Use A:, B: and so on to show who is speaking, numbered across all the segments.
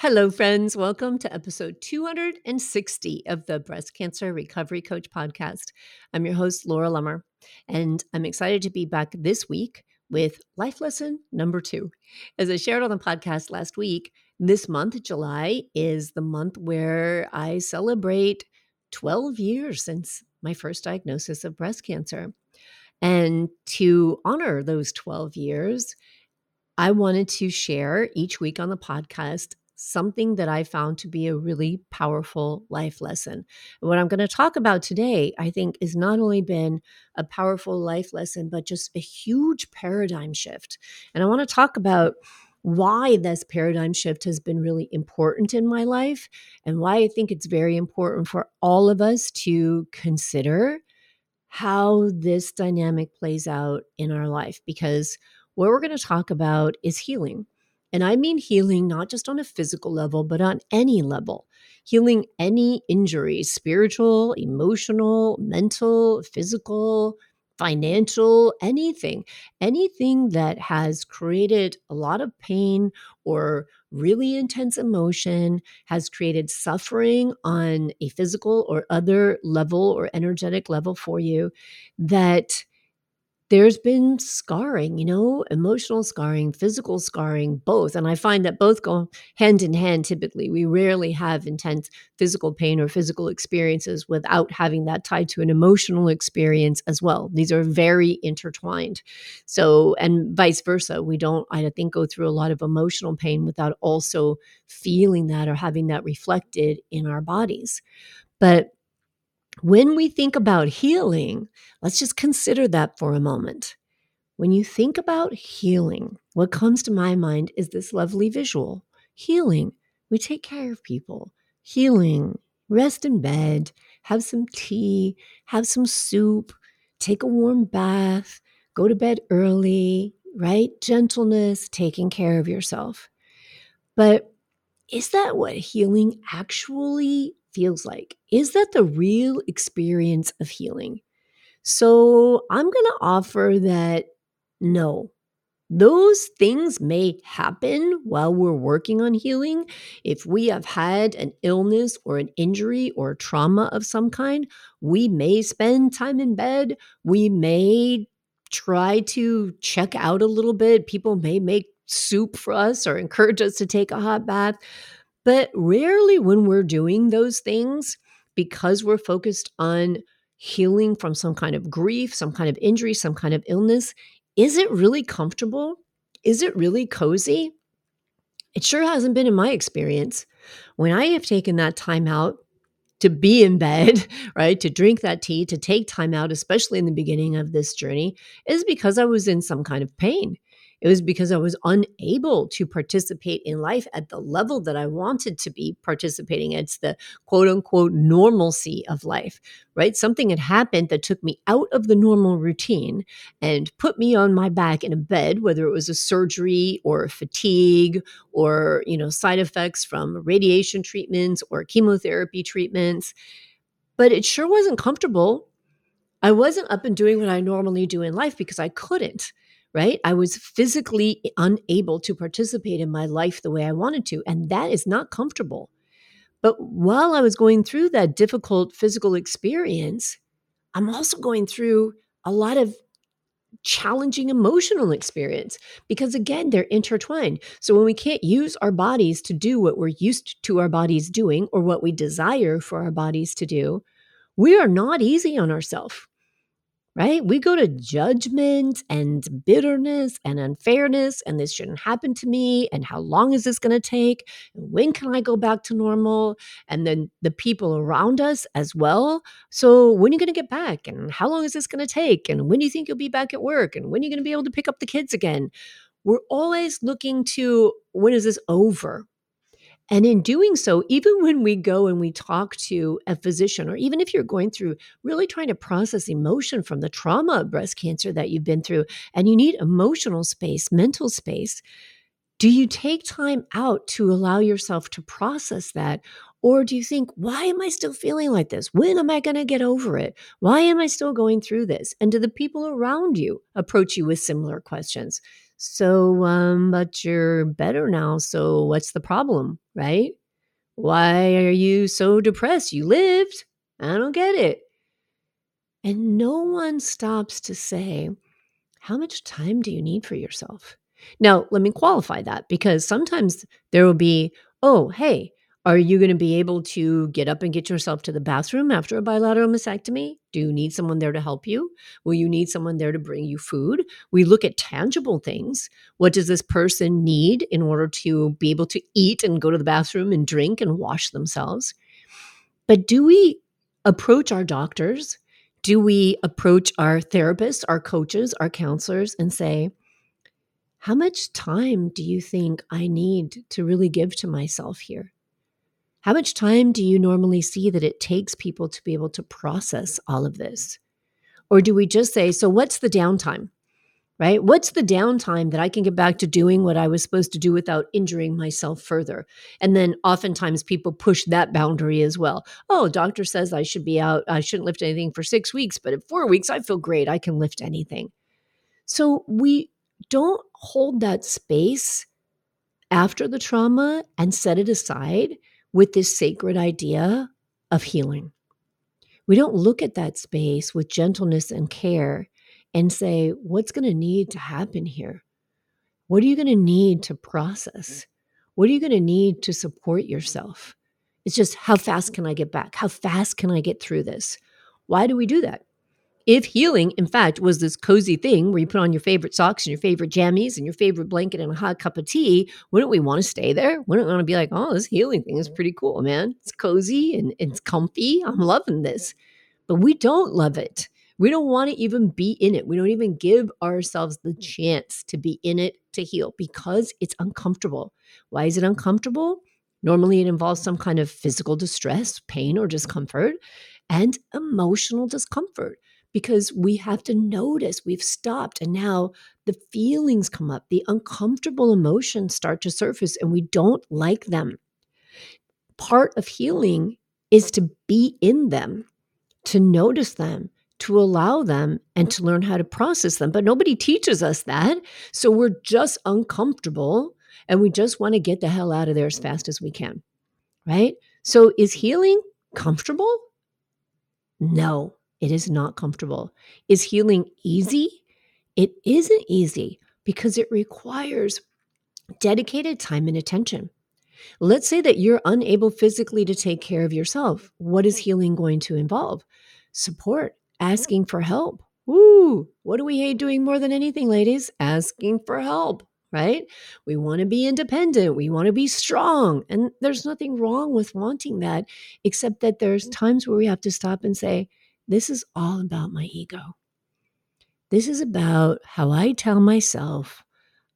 A: Hello, friends. Welcome to episode 260 of the Breast Cancer Recovery Coach podcast. I'm your host, Laura Lummer, and I'm excited to be back this week with life lesson number two. As I shared on the podcast last week, this month, July, is the month where I celebrate 12 years since my first diagnosis of breast cancer. And to honor those 12 years, I wanted to share each week on the podcast something that I found to be a really powerful life lesson. And what I'm going to talk about today, I think, has not only been a powerful life lesson, but just a huge paradigm shift. And I want to talk about why this paradigm shift has been really important in my life and why I think it's very important for all of us to consider how this dynamic plays out in our life because what we're going to talk about is healing. And I mean healing not just on a physical level, but on any level. Healing any injury, spiritual, emotional, mental, physical, financial, anything, anything that has created a lot of pain or really intense emotion, has created suffering on a physical or other level or energetic level for you, that there's been scarring, you know, emotional scarring, physical scarring, both. And I find that both go hand in hand typically. We rarely have intense physical pain or physical experiences without having that tied to an emotional experience as well. These are very intertwined. So, and vice versa. We don't, I think, go through a lot of emotional pain without also feeling that or having that reflected in our bodies. But when we think about healing, let's just consider that for a moment. When you think about healing, what comes to my mind is this lovely visual. Healing. We take care of people, healing, rest in bed, have some tea, have some soup, take a warm bath, go to bed early, right? Gentleness, taking care of yourself. But is that what healing actually feels like. Is that the real experience of healing? So I'm going to offer that no. Those things may happen while we're working on healing. If we have had an illness or an injury or trauma of some kind, we may spend time in bed. We may try to check out a little bit. People may make soup for us or encourage us to take a hot bath. But rarely, when we're doing those things, because we're focused on healing from some kind of grief, some kind of injury, some kind of illness, is it really comfortable? Is it really cozy? It sure hasn't been in my experience. When I have taken that time out to be in bed, right, to drink that tea, to take time out, especially in the beginning of this journey, is because I was in some kind of pain. It was because I was unable to participate in life at the level that I wanted to be participating. It's the quote unquote normalcy of life, right? Something had happened that took me out of the normal routine and put me on my back in a bed, whether it was a surgery or fatigue or, you know, side effects from radiation treatments or chemotherapy treatments. But it sure wasn't comfortable. I wasn't up and doing what I normally do in life because I couldn't right? I was physically unable to participate in my life the way I wanted to. And that is not comfortable. But while I was going through that difficult physical experience, I'm also going through a lot of challenging emotional experience because again they're intertwined so when we can't use our bodies to do what we're used to our bodies doing or what we desire for our bodies to do we are not easy on ourselves right? We go to judgment and bitterness and unfairness, and this shouldn't happen to me. And how long is this going to take? when can I go back to normal? And then the people around us as well. So, when are you going to get back? And how long is this going to take? And when do you think you'll be back at work? And when are you going to be able to pick up the kids again? we're always looking to when is this over? And in doing so, even when we go and we talk to a physician, or even if you're going through really trying to process emotion from the trauma of breast cancer that you've been through, and you need emotional space, mental space, do you take time out to allow yourself to process that? Or do you think, why am I still feeling like this? When am I going to get over it? Why am I still going through this? And do the people around you approach you with similar questions? So, um, but you're better now. So, what's the problem, right? Why are you so depressed? You lived. I don't get it. And no one stops to say, how much time do you need for yourself? Now, let me qualify that because sometimes there will be, oh, hey, are you going to be able to get up and get yourself to the bathroom after a bilateral mastectomy? Do you need someone there to help you? Will you need someone there to bring you food? We look at tangible things. What does this person need in order to be able to eat and go to the bathroom and drink and wash themselves? But do we approach our doctors? Do we approach our therapists, our coaches, our counselors and say, how much time do you think I need to really give to myself here? How much time do you normally see that it takes people to be able to process all of this? Or do we just say, so what's the downtime? Right? What's the downtime that I can get back to doing what I was supposed to do without injuring myself further? And then oftentimes people push that boundary as well. Oh, doctor says I should be out, I shouldn't lift anything for six weeks, but in four weeks, I feel great. I can lift anything. So we don't hold that space after the trauma and set it aside with this sacred idea of healing. We don't look at that space with gentleness and care and say, what's going to need to happen here? What are you going to need to process? Mm-hmm. What are you going to need to support yourself? It's just how fast can I get back? How fast can I get through this? Why do we do that? If healing, in fact, was this cozy thing where you put on your favorite socks and your favorite jammies and your favorite blanket and a hot cup of tea, wouldn't we want to stay there? Wouldn't we want to be like, oh, this healing thing is mm-hmm. pretty cool, man. It's cozy and it's comfy. I'm loving this. But we don't love it. We don't want to even be in it. We don't even give ourselves the mm. chance to be in it to heal because it's uncomfortable. Why is it uncomfortable? Normally, it involves some kind of physical distress, pain, or discomfort, and emotional discomfort because we have to notice we've stopped and now the feelings come up, the uncomfortable emotions start to surface, and we don't like them. Part of healing is to be in them, to notice them, to allow them, and to learn how to process them. But nobody teaches us that. So we're just uncomfortable and we just want to get the hell out of there as fast as we can. Right? So is healing comfortable? No, it is not comfortable. Is healing easy? It isn't easy because it requires dedicated time and attention. Let's say that you're unable physically to take care of yourself. What is healing going to involve? Support, asking for help. Woo! What do we hate doing more than anything, ladies? Asking for help, right? We want to be independent. We want to be strong. And there's nothing wrong with wanting that, except that there's mm. times where we have to stop and say, this is all about my ego. This is about how I tell myself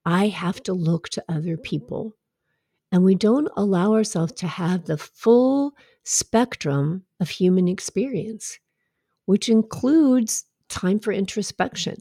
A: I have to look to other people. And we don't allow ourselves to have the full spectrum of human experience, which includes time for introspection,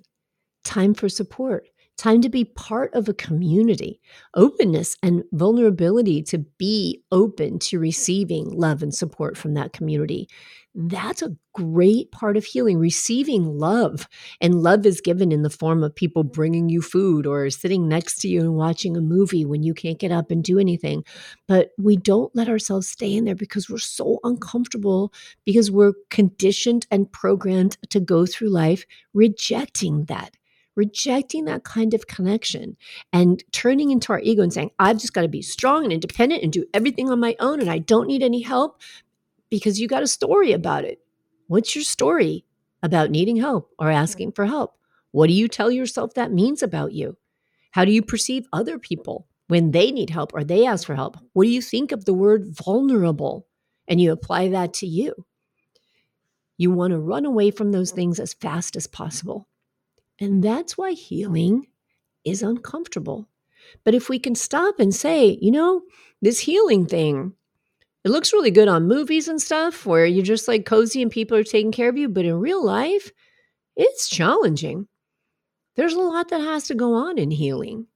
A: time for support, time to be part of a community, openness and vulnerability to be open to receiving love and support from that community. That's a great part of healing, receiving love. And love is given in the form of people bringing you food or sitting next to you and watching a movie when you can't get up and do anything. But we don't let ourselves stay in there because we're so uncomfortable because we're conditioned and programmed to go through life rejecting that rejecting that kind of connection and turning into our ego and saying, I've just got to be strong and independent and do everything on my own and I don't need any help because you got a story about it. What's your story about needing help or asking for help? What do you tell yourself that means about you? How do you perceive other people when they need help or they ask for help? What do you think of the word vulnerable? And you apply that to you. You want to run away from those things as fast as possible. And that's why healing is uncomfortable. But if we can stop and say, you know, this healing thing, it looks really good on movies and stuff where you're just like cozy and people are taking care of you. But in real life, it's challenging. There's a lot that has to go on in healing.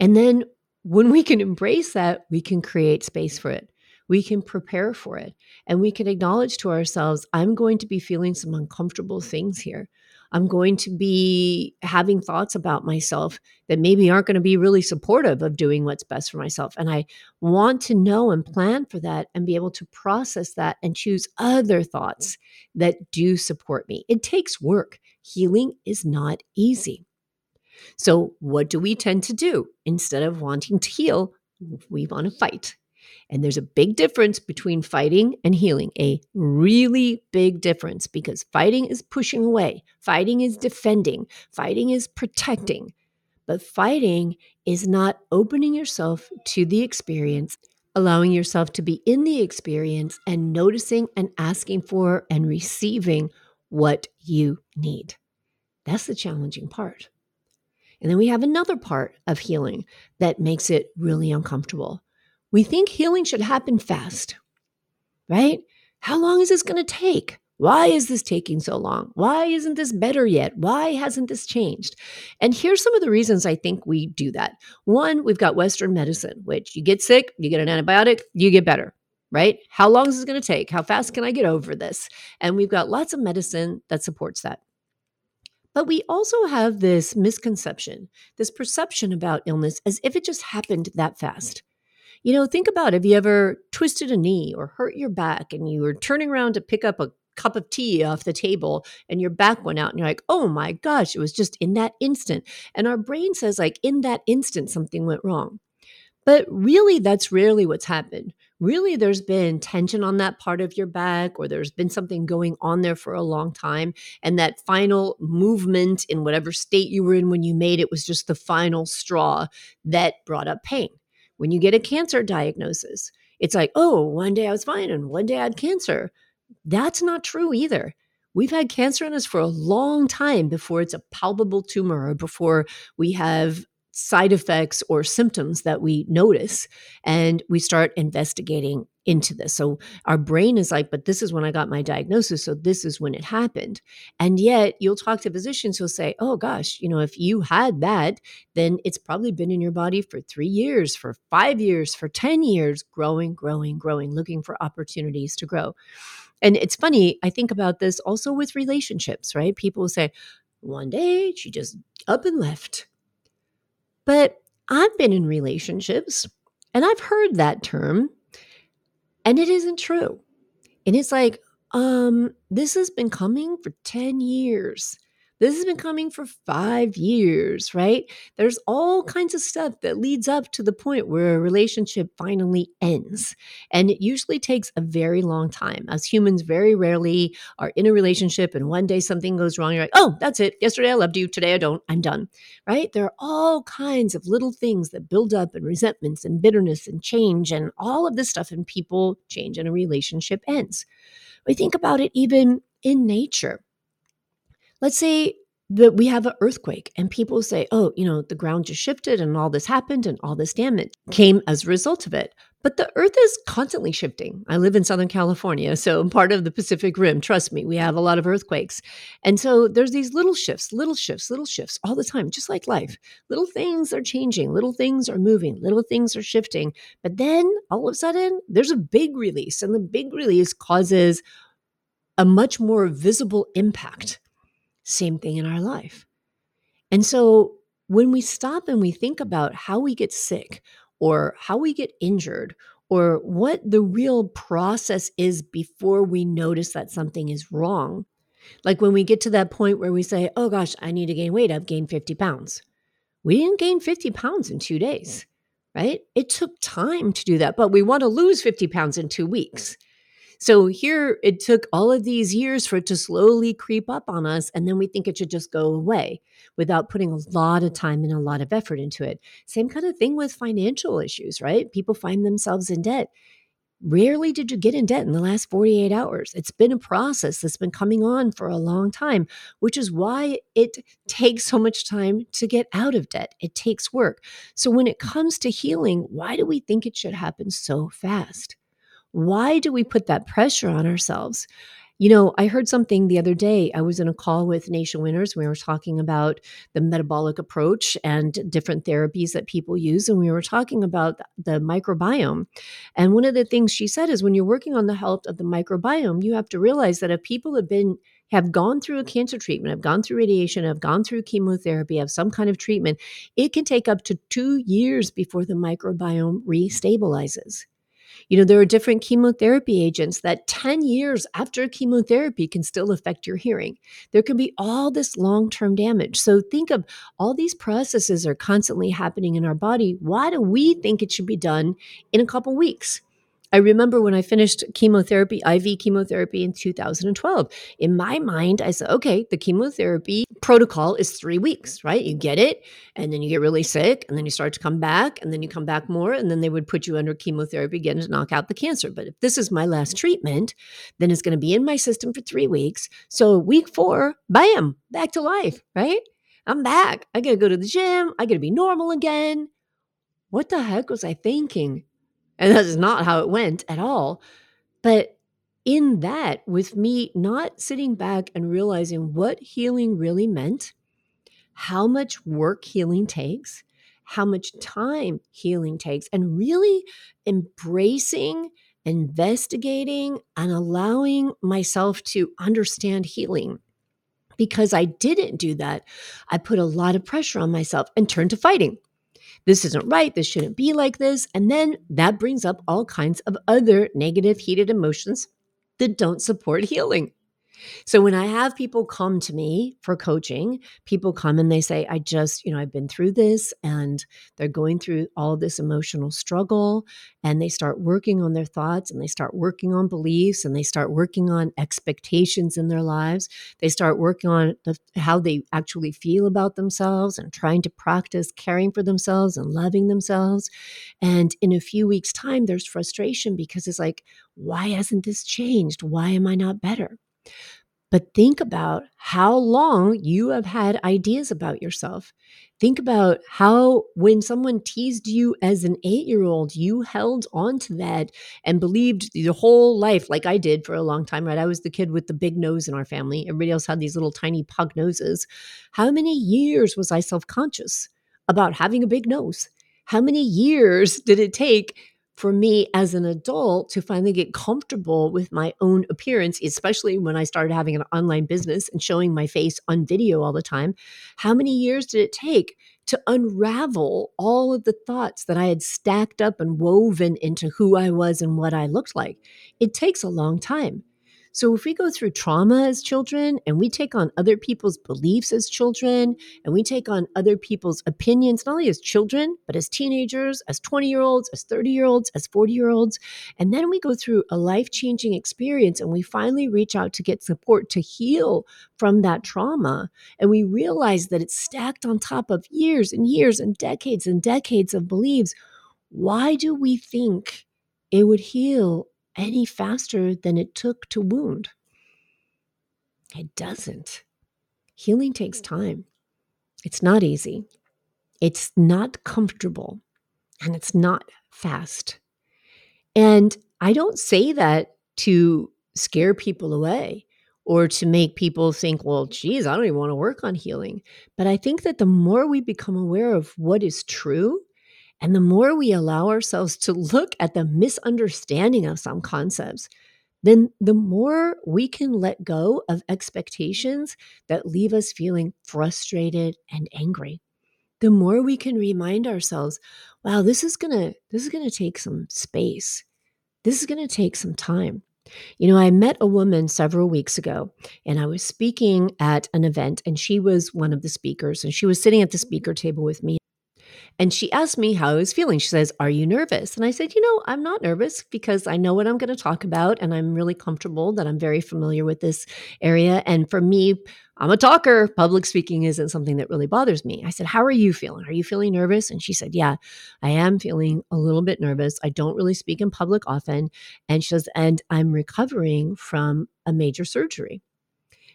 A: And then when we can embrace that, we can create space for it. We can prepare for it. And we can acknowledge to ourselves, I'm going to be feeling some uncomfortable things here. I'm going to be having thoughts about myself that maybe aren't going to be really supportive of doing what's best for myself. And I want to know and plan for that and be able to process that and choose other thoughts that do support me. It takes work. Healing is not easy. So, what do we tend to do? Instead of wanting to heal, we want to fight. And there's a big difference between fighting and healing, a really big difference because fighting is pushing away, fighting is defending, fighting is protecting. But fighting is not opening yourself to the experience, allowing yourself to be in the experience and noticing and asking for and receiving what you need. That's the challenging part. And then we have another part of healing that makes it really uncomfortable we think healing should happen fast, right? How long is this going to take? Why is this taking so long? Why isn't this better yet? Why hasn't this changed? And here's some of the reasons I think we do that. One, we've got Western medicine, which you get sick, you get an antibiotic, you get better, right? How long is this going to take? How fast can I get over this? And we've got lots of medicine that supports that. But we also have this misconception, this perception about illness as if it just happened that fast. You know, think about have you ever twisted a knee or hurt your back and you were turning around to pick up a cup of tea off the table and your back went out and you're like, oh my gosh, it was just in that instant. And our brain says, like, in that instant, something went wrong. But really, that's rarely what's happened. Really, there's been tension on that part of your back, or there's been something going on there for a long time. And that final movement in whatever state you were in when you made it was just the final straw that brought up pain when you get a cancer diagnosis, it's like, oh, one day I was fine and one day I had cancer. That's not true either. We've had cancer in us for a long time before it's a palpable tumor or before we have side effects or symptoms that we notice and we start investigating into this. So our brain is like, but this is when I got my diagnosis. So this is when it happened. And yet you'll talk to physicians who'll say, oh gosh, you know, if you had that, then it's probably been in your body for three years, for five years, for 10 years, growing, growing, growing, looking for opportunities to grow. And it's funny, I think about this also with relationships, right? People will say, one day she just up and left. But I've been in relationships and I've heard that term and it isn't true. And it's like, um, this has been coming for 10 years. This has been coming for five years, right? There's all kinds of stuff that leads up to the point where a relationship finally ends. And it usually takes a very long time. As humans, very rarely are in a relationship and one day something goes wrong. You're like, oh, that's it. Yesterday I loved you. Today I don't. I'm done, right? There are all kinds of little things that build up and resentments and bitterness and change and all of this stuff. And people change and a relationship ends. We think about it even in nature let's say that we have an earthquake and people say, oh, you know, the ground just shifted and all this happened and all this damage came as a result of it. But the earth is constantly shifting. I live in Southern California, so I'm part of the Pacific Rim. Trust me, we have a lot of earthquakes. And so there's these little shifts, little shifts, little shifts all the time, just like life. Little things are changing, little things are moving, little things are shifting. But then all of a sudden, there's a big release, and the big release causes a much more visible impact same thing in our life. And so when we stop and we think about how we get sick or how we get injured or what the real process is before we notice that something is wrong, like when we get to that point where we say, oh gosh, I need to gain weight, I've gained 50 pounds. We didn't gain 50 pounds in two days, right? It took time to do that, but we want to lose 50 pounds in two weeks. So here it took all of these years for it to slowly creep up on us. And then we think it should just go away without putting a lot of time and a lot of effort into it. Same kind of thing with financial issues, right? People find themselves in debt. Rarely did you get in debt in the last 48 hours. It's been a process that's been coming on for a long time, which is why it takes so much time to get out of debt. It takes work. So, when it comes to healing, why do we think it should happen so fast? Why do we put that pressure on ourselves? You know, I heard something the other day. I was in a call with Nasha Winters. We were talking about the metabolic approach and different therapies that people use. And we were talking about the microbiome. And one of the things she said is when you're working on the health of the microbiome, you have to realize that if people have been have gone through a cancer treatment, have gone through radiation, have gone through chemotherapy, have some kind of treatment, it can take up to two years before the microbiome restabilizes. You know, there are different chemotherapy agents that 10 years after chemotherapy can still affect your hearing. There can be all this long term damage. So think of all these processes are constantly happening in our body. Why do we think it should be done in a couple weeks? I remember when I finished chemotherapy, IV chemotherapy in 2012. In my mind, I said, okay, the chemotherapy protocol is three weeks, right? You get it, and then you get really sick, and then you start to come back, and then you come back more, and then they would put you under chemotherapy again to knock out the cancer. But if this is my last treatment, then it's going to be in my system for three weeks. So week four, bam, back to life, right? I'm back. I got to go to the gym. I got to be normal again. What the heck was I thinking? And that is not how it went at all. But in that, with me not sitting back and realizing what healing really meant, how much work healing takes, how much time healing takes, and really embracing, investigating, and allowing myself to understand healing. Because I didn't do that, I put a lot of pressure on myself and turned to fighting this isn't right, this shouldn't be like this. And then that brings up all kinds of other negative, heated emotions that don't support healing. So when I have people come to me for coaching, people come and they say, I just, you know, I've been through this and they're going through all this emotional struggle and they start working on their thoughts and they start working on beliefs and they start working on expectations in their lives. They start working on the, how they actually feel about themselves and trying to practice caring for themselves and loving themselves. And in a few weeks' time, there's frustration because it's like, why hasn't this changed? Why am I not better? But think about how long you have had ideas about yourself. Think about how, when someone teased you as an eight year old, you held on to that and believed your whole life, like I did for a long time, right? I was the kid with the big nose in our family. Everybody else had these little tiny pug noses. How many years was I self conscious about having a big nose? How many years did it take for me as an adult to finally get comfortable with my own appearance, especially when I started having an online business and showing my face on video all the time. How many years did it take to unravel all of the thoughts that I had stacked up and woven into who I was and what I looked like? It takes a long time. So, if we go through trauma as children and we take on other people's beliefs as children and we take on other people's opinions, not only as children, but as teenagers, as 20 year olds, as 30 year olds, as 40 year olds, and then we go through a life changing experience and we finally reach out to get support to heal from that trauma, and we realize that it's stacked on top of years and years and decades and decades of beliefs, why do we think it would heal any faster than it took to wound. It doesn't. Healing takes hmm. time. It's not easy. It's not comfortable and it's not fast. And I don't say that to scare people away or to make people think, well, geez, I don't even want to work on healing. But I think that the more we become aware of what is true and the more we allow ourselves to look at the misunderstanding of some concepts, then the more we can let go of expectations that leave us feeling frustrated and angry. The more we can remind ourselves, wow, this is going to this is going to take some space. This is going to take some time. You know, I met a woman several weeks ago and I was speaking at an event and she was one of the speakers and she was sitting at the speaker table with me And she asked me how I was feeling. She says, Are you nervous? And I said, You know, I'm not nervous because I know what I'm going to talk about and I'm really comfortable that I'm very familiar with this area. And for me, I'm a talker. Public speaking isn't something that really bothers me. I said, How are you feeling? Are you feeling nervous? And she said, Yeah, I am feeling a little bit nervous. I don't really speak in public often. And she says, And I'm recovering from a major surgery.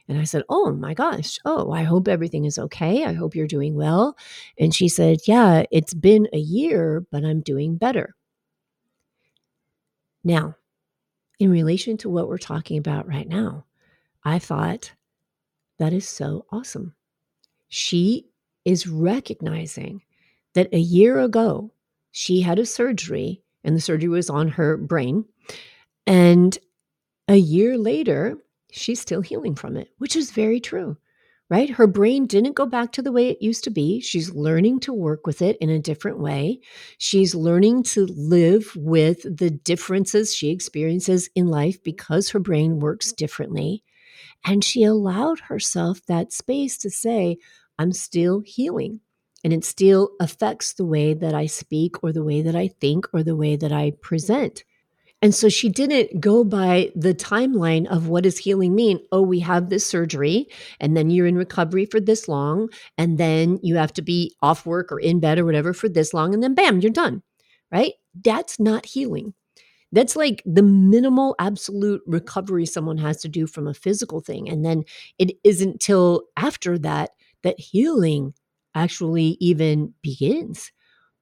A: And I said, Oh my gosh. Oh, I hope everything is okay. I hope you're doing well. And she said, Yeah, it's been a year, but I'm doing better. Now, in relation to what we're talking about right now, I thought that is so awesome. She is recognizing that a year ago, she had a surgery and the surgery was on her brain. And a year later, she's still healing from it, which is very true, right? Her brain didn't go back to the way it used to be. She's learning to work with it in a different way. She's learning to live with the differences she experiences in life because her brain works differently. And she allowed herself that space to say, I'm still healing. And it still affects the way that I speak or the way that I think or the way that I present. And so she didn't go by the timeline of what does healing mean? Oh, we have this surgery and then you're in recovery for this long and then you have to be off work or in bed or whatever for this long and then bam, you're done. Right? That's not healing. That's like the minimal absolute recovery someone has to do from a physical thing. And then it isn't till after that that healing actually even begins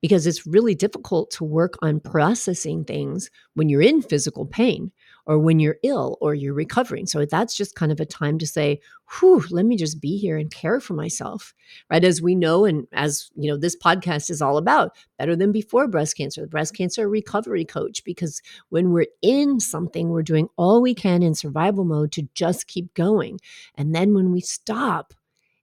A: because it's really difficult to work on processing things when you're in physical pain or when you're ill or you're recovering. So that's just kind of a time to say, whew, let me just be here and care for myself. Right. As we know, and as you know, this podcast is all about better than before breast cancer, the breast cancer recovery coach, because when we're in something, we're doing all we can in survival mode to just keep going. And then when we stop,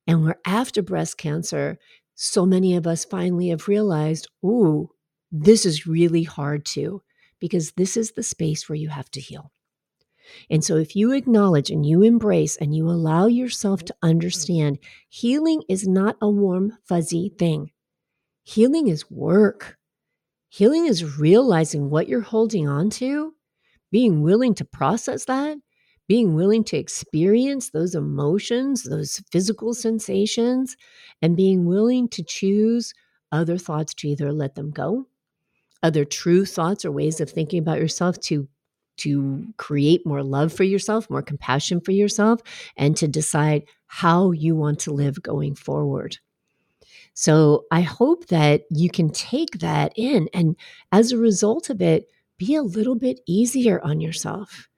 A: and we're after breast cancer, so many of us finally have realized, ooh, this is really hard too, because this is the space where you have to heal. And so, if you acknowledge and you embrace and you allow yourself to understand, healing is not a warm, fuzzy thing. Healing is work. Healing is realizing what you're holding on to, being willing to process that, being willing to experience those emotions, those physical sensations, and being willing to choose other thoughts to either let them go, other true thoughts or ways of thinking about yourself to to create more love for yourself, more compassion for yourself, and to decide how you want to live going forward. So I hope that you can take that in and as a result of it, be a little bit easier on yourself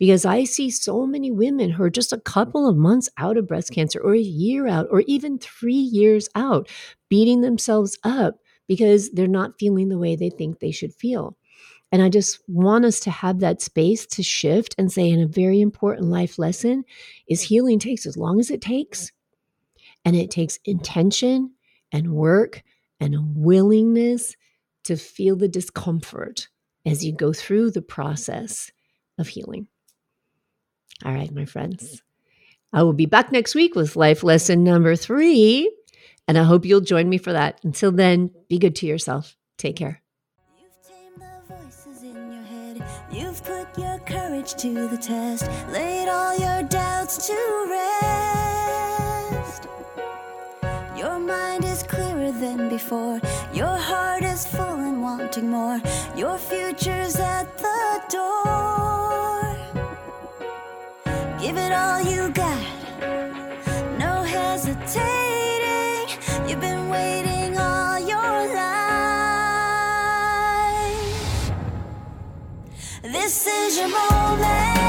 A: because I see so many women who are just a couple of months out of breast cancer or a year out or even three years out, beating themselves up because they're not feeling the way they think they should feel. And I just want us to have that space to shift and say, in a very important life lesson, is healing takes as long as it takes. And it takes intention and work and a willingness to feel the discomfort as you go through the process of healing. All right, my friends. I will be back next week with life lesson number three. And I hope you'll join me for that. Until then, be good to yourself. Take care. You've tamed the voices in your head. You've put your courage to the test. Laid all your doubts to rest. Your mind is clearer than before. Your heart is full and wanting more. Your future's at the door. Give it all you got. No hesitating. You've been waiting all your life. This is your moment.